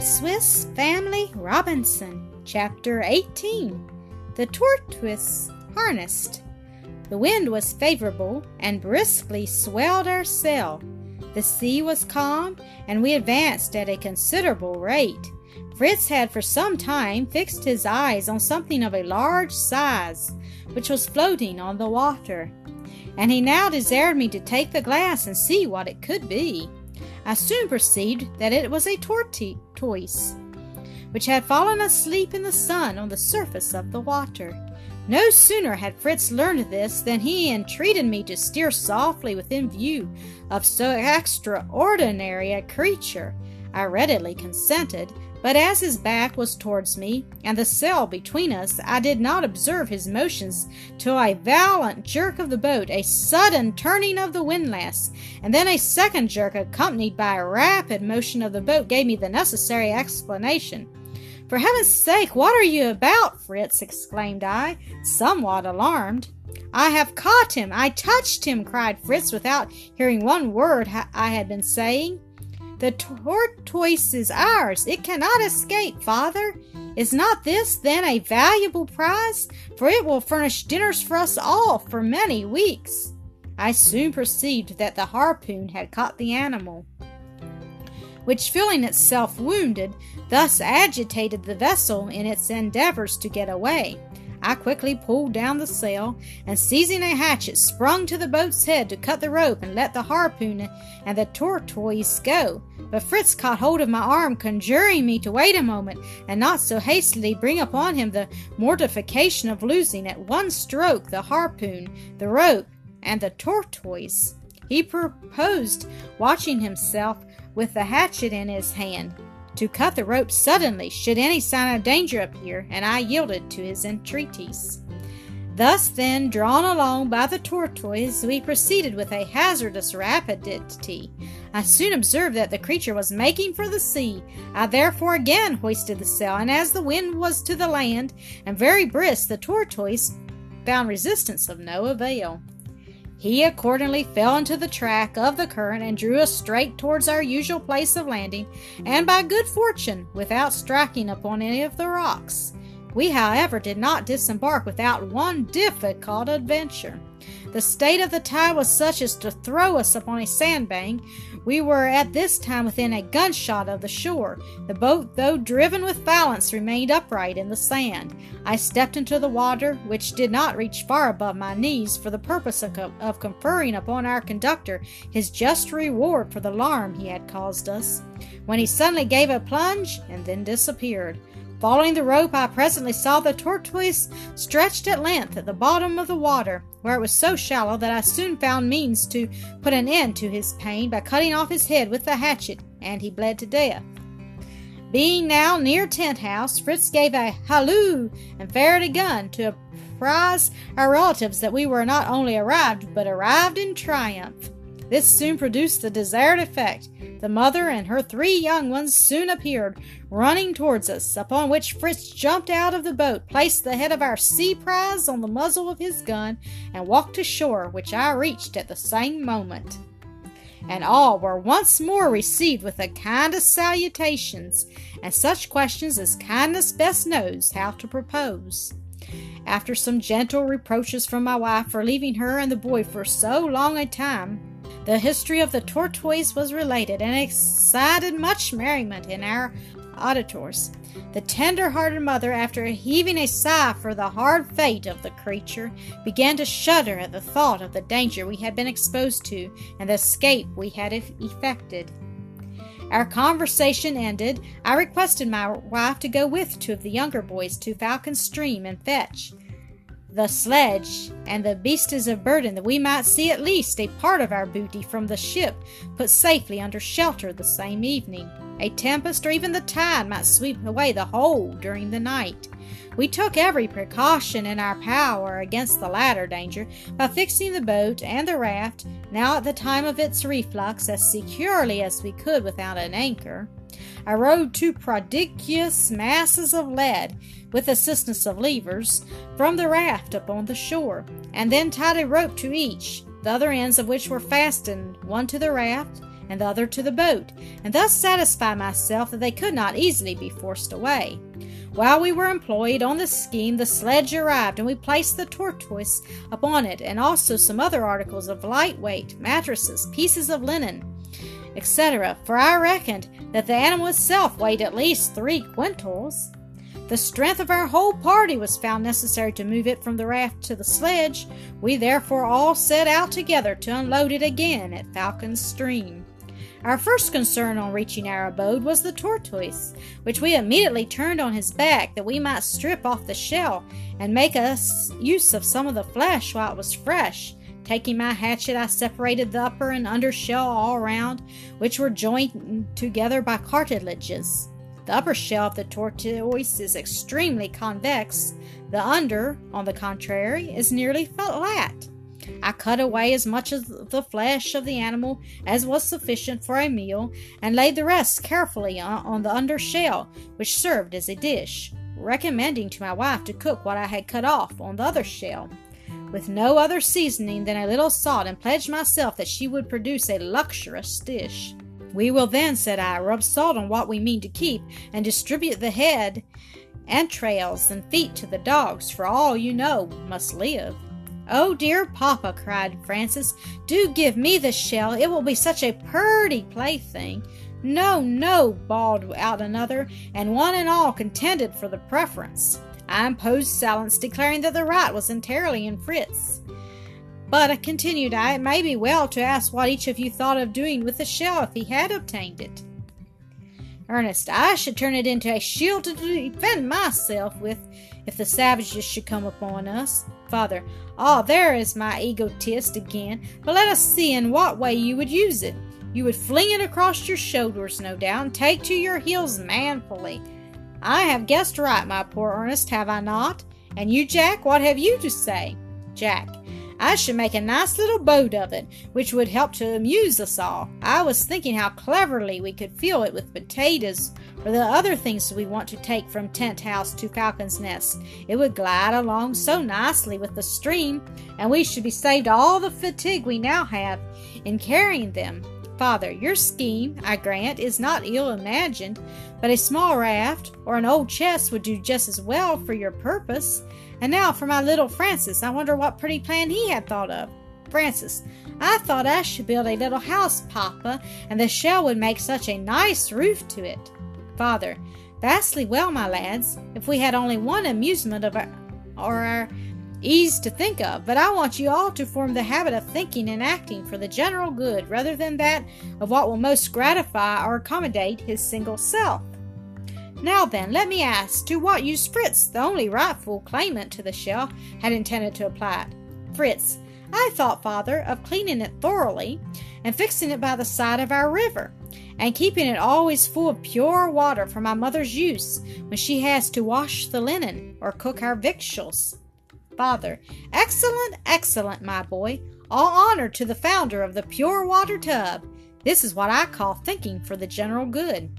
Swiss Family Robinson, Chapter 18 The Tortoise Harnessed. The wind was favorable and briskly swelled our sail. The sea was calm, and we advanced at a considerable rate. Fritz had for some time fixed his eyes on something of a large size, which was floating on the water, and he now desired me to take the glass and see what it could be. I soon perceived that it was a tortoise, which had fallen asleep in the sun on the surface of the water. No sooner had Fritz learned this than he entreated me to steer softly within view of so extraordinary a creature. I readily consented, but as his back was towards me, and the sail between us, I did not observe his motions till a violent jerk of the boat, a sudden turning of the windlass, and then a second jerk accompanied by a rapid motion of the boat gave me the necessary explanation. For heaven's sake, what are you about, Fritz? exclaimed I, somewhat alarmed. I have caught him! I touched him! cried Fritz without hearing one word I had been saying. The tortoise is ours. It cannot escape, father. Is not this, then, a valuable prize? For it will furnish dinners for us all for many weeks. I soon perceived that the harpoon had caught the animal which, feeling itself wounded, thus agitated the vessel in its endeavors to get away. I quickly pulled down the sail, and seizing a hatchet, sprung to the boat's head to cut the rope and let the harpoon and the tortoise go. But Fritz caught hold of my arm, conjuring me to wait a moment, and not so hastily bring upon him the mortification of losing at one stroke the harpoon, the rope, and the tortoise. He proposed watching himself with the hatchet in his hand, to cut the rope suddenly should any sign of danger appear, and I yielded to his entreaties. Thus, then, drawn along by the tortoise, we proceeded with a hazardous rapidity. I soon observed that the creature was making for the sea. I therefore again hoisted the sail, and as the wind was to the land and very brisk, the tortoise found resistance of no avail. He accordingly fell into the track of the current and drew us straight towards our usual place of landing, and by good fortune, without striking upon any of the rocks. We, however, did not disembark without one difficult adventure. The state of the tide was such as to throw us upon a sandbank. We were at this time within a gunshot of the shore. The boat, though driven with violence, remained upright in the sand. I stepped into the water, which did not reach far above my knees, for the purpose of, of conferring upon our conductor his just reward for the alarm he had caused us, when he suddenly gave a plunge and then disappeared. Following the rope, I presently saw the tortoise stretched at length at the bottom of the water, where it was so shallow that I soon found means to put an end to his pain by cutting off his head with the hatchet, and he bled to death. Being now near Tent House, Fritz gave a halloo and fired a gun to apprise our relatives that we were not only arrived, but arrived in triumph. This soon produced the desired effect. The mother and her three young ones soon appeared, running towards us, upon which Fritz jumped out of the boat, placed the head of our sea prize on the muzzle of his gun, and walked ashore, which I reached at the same moment. And all were once more received with the kindest salutations, and such questions as kindness best knows how to propose. After some gentle reproaches from my wife for leaving her and the boy for so long a time, the history of the tortoise was related and excited much merriment in our auditors. The tender hearted mother, after heaving a sigh for the hard fate of the creature, began to shudder at the thought of the danger we had been exposed to and the escape we had effected. Our conversation ended, I requested my wife to go with two of the younger boys to Falcon Stream and fetch the sledge and the beasties of burden that we might see at least a part of our booty from the ship put safely under shelter the same evening. A tempest or even the tide might sweep away the whole during the night. We took every precaution in our power against the latter danger by fixing the boat and the raft, now at the time of its reflux, as securely as we could without an anchor. I rowed two prodigious masses of lead, with assistance of levers, from the raft upon the shore, and then tied a rope to each, the other ends of which were fastened, one to the raft and the other to the boat, and thus satisfy myself that they could not easily be forced away. While we were employed on the scheme, the sledge arrived, and we placed the tortoise upon it, and also some other articles of light weight, mattresses, pieces of linen, etc., for I reckoned that the animal itself weighed at least three quintals. The strength of our whole party was found necessary to move it from the raft to the sledge. We therefore all set out together to unload it again at Falcon's Stream. Our first concern on reaching our abode was the tortoise, which we immediately turned on his back that we might strip off the shell and make us use of some of the flesh while it was fresh. Taking my hatchet, I separated the upper and under shell all round, which were joined together by cartilages. The upper shell of the tortoise is extremely convex. The under, on the contrary, is nearly flat. I cut away as much of the flesh of the animal as was sufficient for a meal, and laid the rest carefully on the under shell, which served as a dish, recommending to my wife to cook what I had cut off on the other shell, with no other seasoning than a little salt, and pledged myself that she would produce a luxurious dish. We will then, said I, rub salt on what we mean to keep, and distribute the head, entrails, and feet to the dogs, for all you know must live. Oh, dear papa, cried Francis, do give me the shell. It will be such a purty plaything. No, no, bawled out another, and one and all contended for the preference. I imposed silence, declaring that the right was entirely in Fritz. But, continued I, it may be well to ask what each of you thought of doing with the shell if he had obtained it. Ernest, I should turn it into a shield to defend myself with if the savages should come upon us. Father, ah, oh, there is my egotist again. But let us see in what way you would use it. You would fling it across your shoulders, no doubt, and take to your heels manfully. I have guessed right, my poor Ernest, have I not? And you, Jack, what have you to say? Jack, I should make a nice little boat of it, which would help to amuse us all. I was thinking how cleverly we could fill it with potatoes or the other things we want to take from tent house to falcon's nest. It would glide along so nicely with the stream, and we should be saved all the fatigue we now have in carrying them. Father, your scheme, I grant, is not ill imagined, but a small raft or an old chest would do just as well for your purpose. And now for my little Francis. I wonder what pretty plan he had thought of. Francis, I thought I should build a little house, Papa, and the shell would make such a nice roof to it. Father, vastly well, my lads, if we had only one amusement of our, or our ease to think of, but I want you all to form the habit of thinking and acting for the general good rather than that of what will most gratify or accommodate his single self. Now then, let me ask, to what use Fritz, the only rightful claimant to the shell, had intended to apply it? Fritz, I thought, father, of cleaning it thoroughly and fixing it by the side of our river, and keeping it always full of pure water for my mother's use when she has to wash the linen or cook our victuals. Father, excellent, excellent, my boy. All honor to the founder of the pure water tub. This is what I call thinking for the general good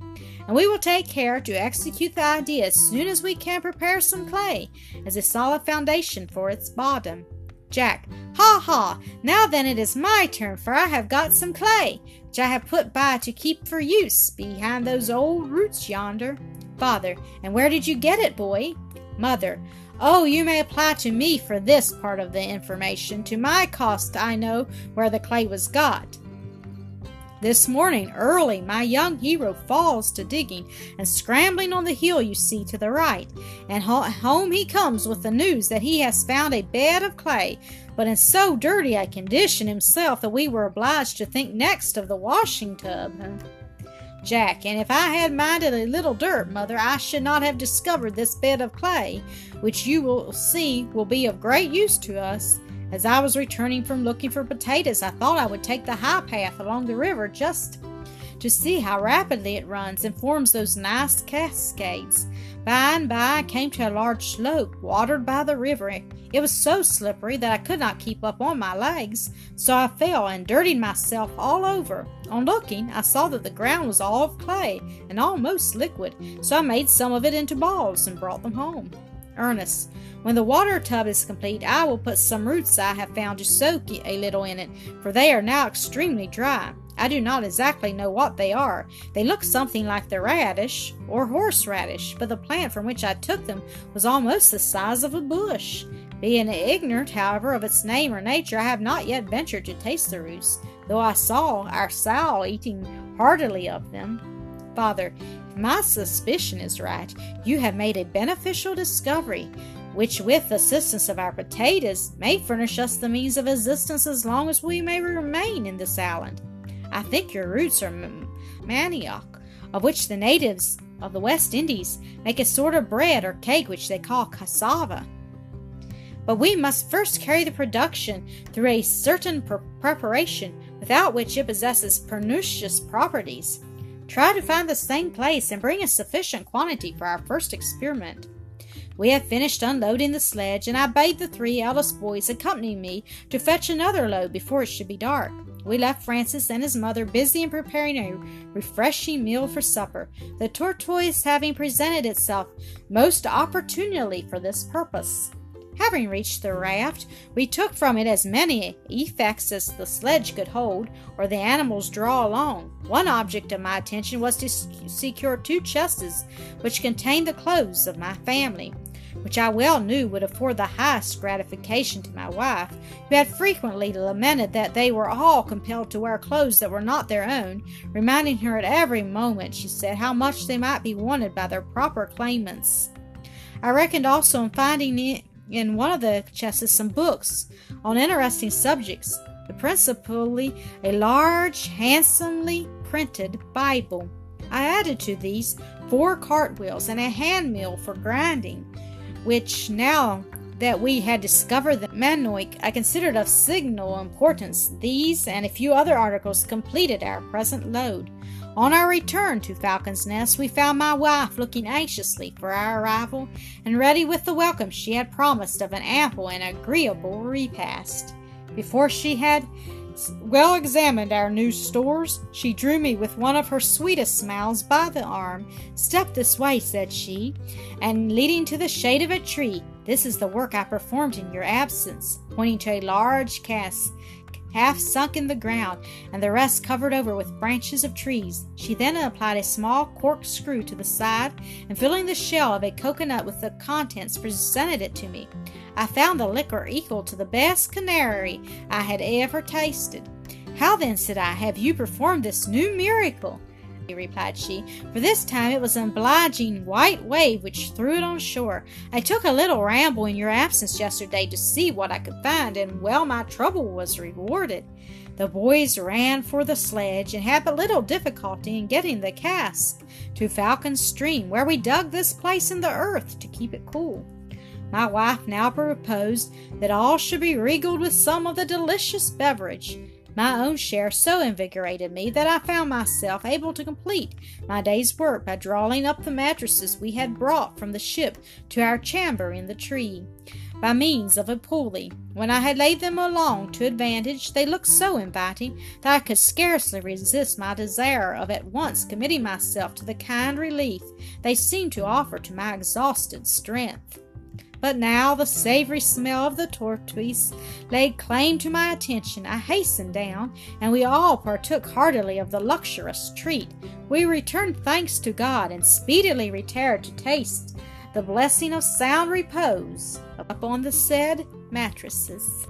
and we will take care to execute the idea as soon as we can prepare some clay as a solid foundation for its bottom. Jack, ha ha! Now then it is my turn, for I have got some clay, which I have put by to keep for use behind those old roots yonder. Father, and where did you get it, boy? Mother, oh, you may apply to me for this part of the information. To my cost, I know where the clay was got. This morning, early, my young hero falls to digging and scrambling on the hill you see to the right, and home he comes with the news that he has found a bed of clay, but in so dirty a condition himself that we were obliged to think next of the washing tub. Jack, and if I had minded a little dirt, mother, I should not have discovered this bed of clay, which you will see will be of great use to us. As I was returning from looking for potatoes, I thought I would take the high path along the river just to see how rapidly it runs and forms those nice cascades. By and by, I came to a large slope watered by the river. It was so slippery that I could not keep up on my legs, so I fell and dirtied myself all over. On looking, I saw that the ground was all of clay and almost liquid, so I made some of it into balls and brought them home. Ernest, when the water tub is complete, I will put some roots I have found to soak a little in it, for they are now extremely dry. I do not exactly know what they are. They look something like the radish or horseradish, but the plant from which I took them was almost the size of a bush. Being ignorant, however, of its name or nature, I have not yet ventured to taste the roots, though I saw our sow eating heartily of them. Father, if my suspicion is right, you have made a beneficial discovery, which, with the assistance of our potatoes, may furnish us the means of existence as long as we may remain in this island. I think your roots are manioc, of which the natives of the West Indies make a sort of bread or cake which they call cassava. But we must first carry the production through a certain pre- preparation without which it possesses pernicious properties. Try to find the same place and bring a sufficient quantity for our first experiment. We have finished unloading the sledge, and I bade the three eldest boys accompany me to fetch another load before it should be dark. We left Francis and his mother busy in preparing a refreshing meal for supper, the tortoise having presented itself most opportunely for this purpose. Having reached the raft, we took from it as many effects as the sledge could hold or the animals draw along. One object of my attention was to secure two chests which contained the clothes of my family, which I well knew would afford the highest gratification to my wife, who had frequently lamented that they were all compelled to wear clothes that were not their own, reminding her at every moment, she said, how much they might be wanted by their proper claimants. I reckoned also on finding in one of the chests some books on interesting subjects, principally a large, handsomely printed Bible. I added to these four cartwheels and a hand mill for grinding, which now that we had discovered the manioc, I considered of signal importance. These and a few other articles completed our present load. On our return to Falcon's Nest, we found my wife looking anxiously for our arrival and ready with the welcome she had promised of an ample and agreeable repast. Before she had well examined our new stores, she drew me with one of her sweetest smiles by the arm. Step this way, said she, and leading to the shade of a tree, this is the work I performed in your absence, pointing to a large cask half sunk in the ground, and the rest covered over with branches of trees. She then applied a small corkscrew to the side, and filling the shell of a coconut with the contents, presented it to me. I found the liquor equal to the best canary I had ever tasted. How then, said I, have you performed this new miracle? replied she, for this time it was an obliging white wave which threw it on shore. I took a little ramble in your absence yesterday to see what I could find, and well, my trouble was rewarded. The boys ran for the sledge and had but little difficulty in getting the cask to Falcon's Stream, where we dug this place in the earth to keep it cool. My wife now proposed that all should be regaled with some of the delicious beverage. My own share so invigorated me that I found myself able to complete my day's work by drawing up the mattresses we had brought from the ship to our chamber in the tree, by means of a pulley. When I had laid them along to advantage, they looked so inviting that I could scarcely resist my desire of at once committing myself to the kind relief they seemed to offer to my exhausted strength. But now the savory smell of the tortoise laid claim to my attention. I hastened down, and we all partook heartily of the luxurious treat. We returned thanks to God, and speedily retired to taste the blessing of sound repose upon the said mattresses.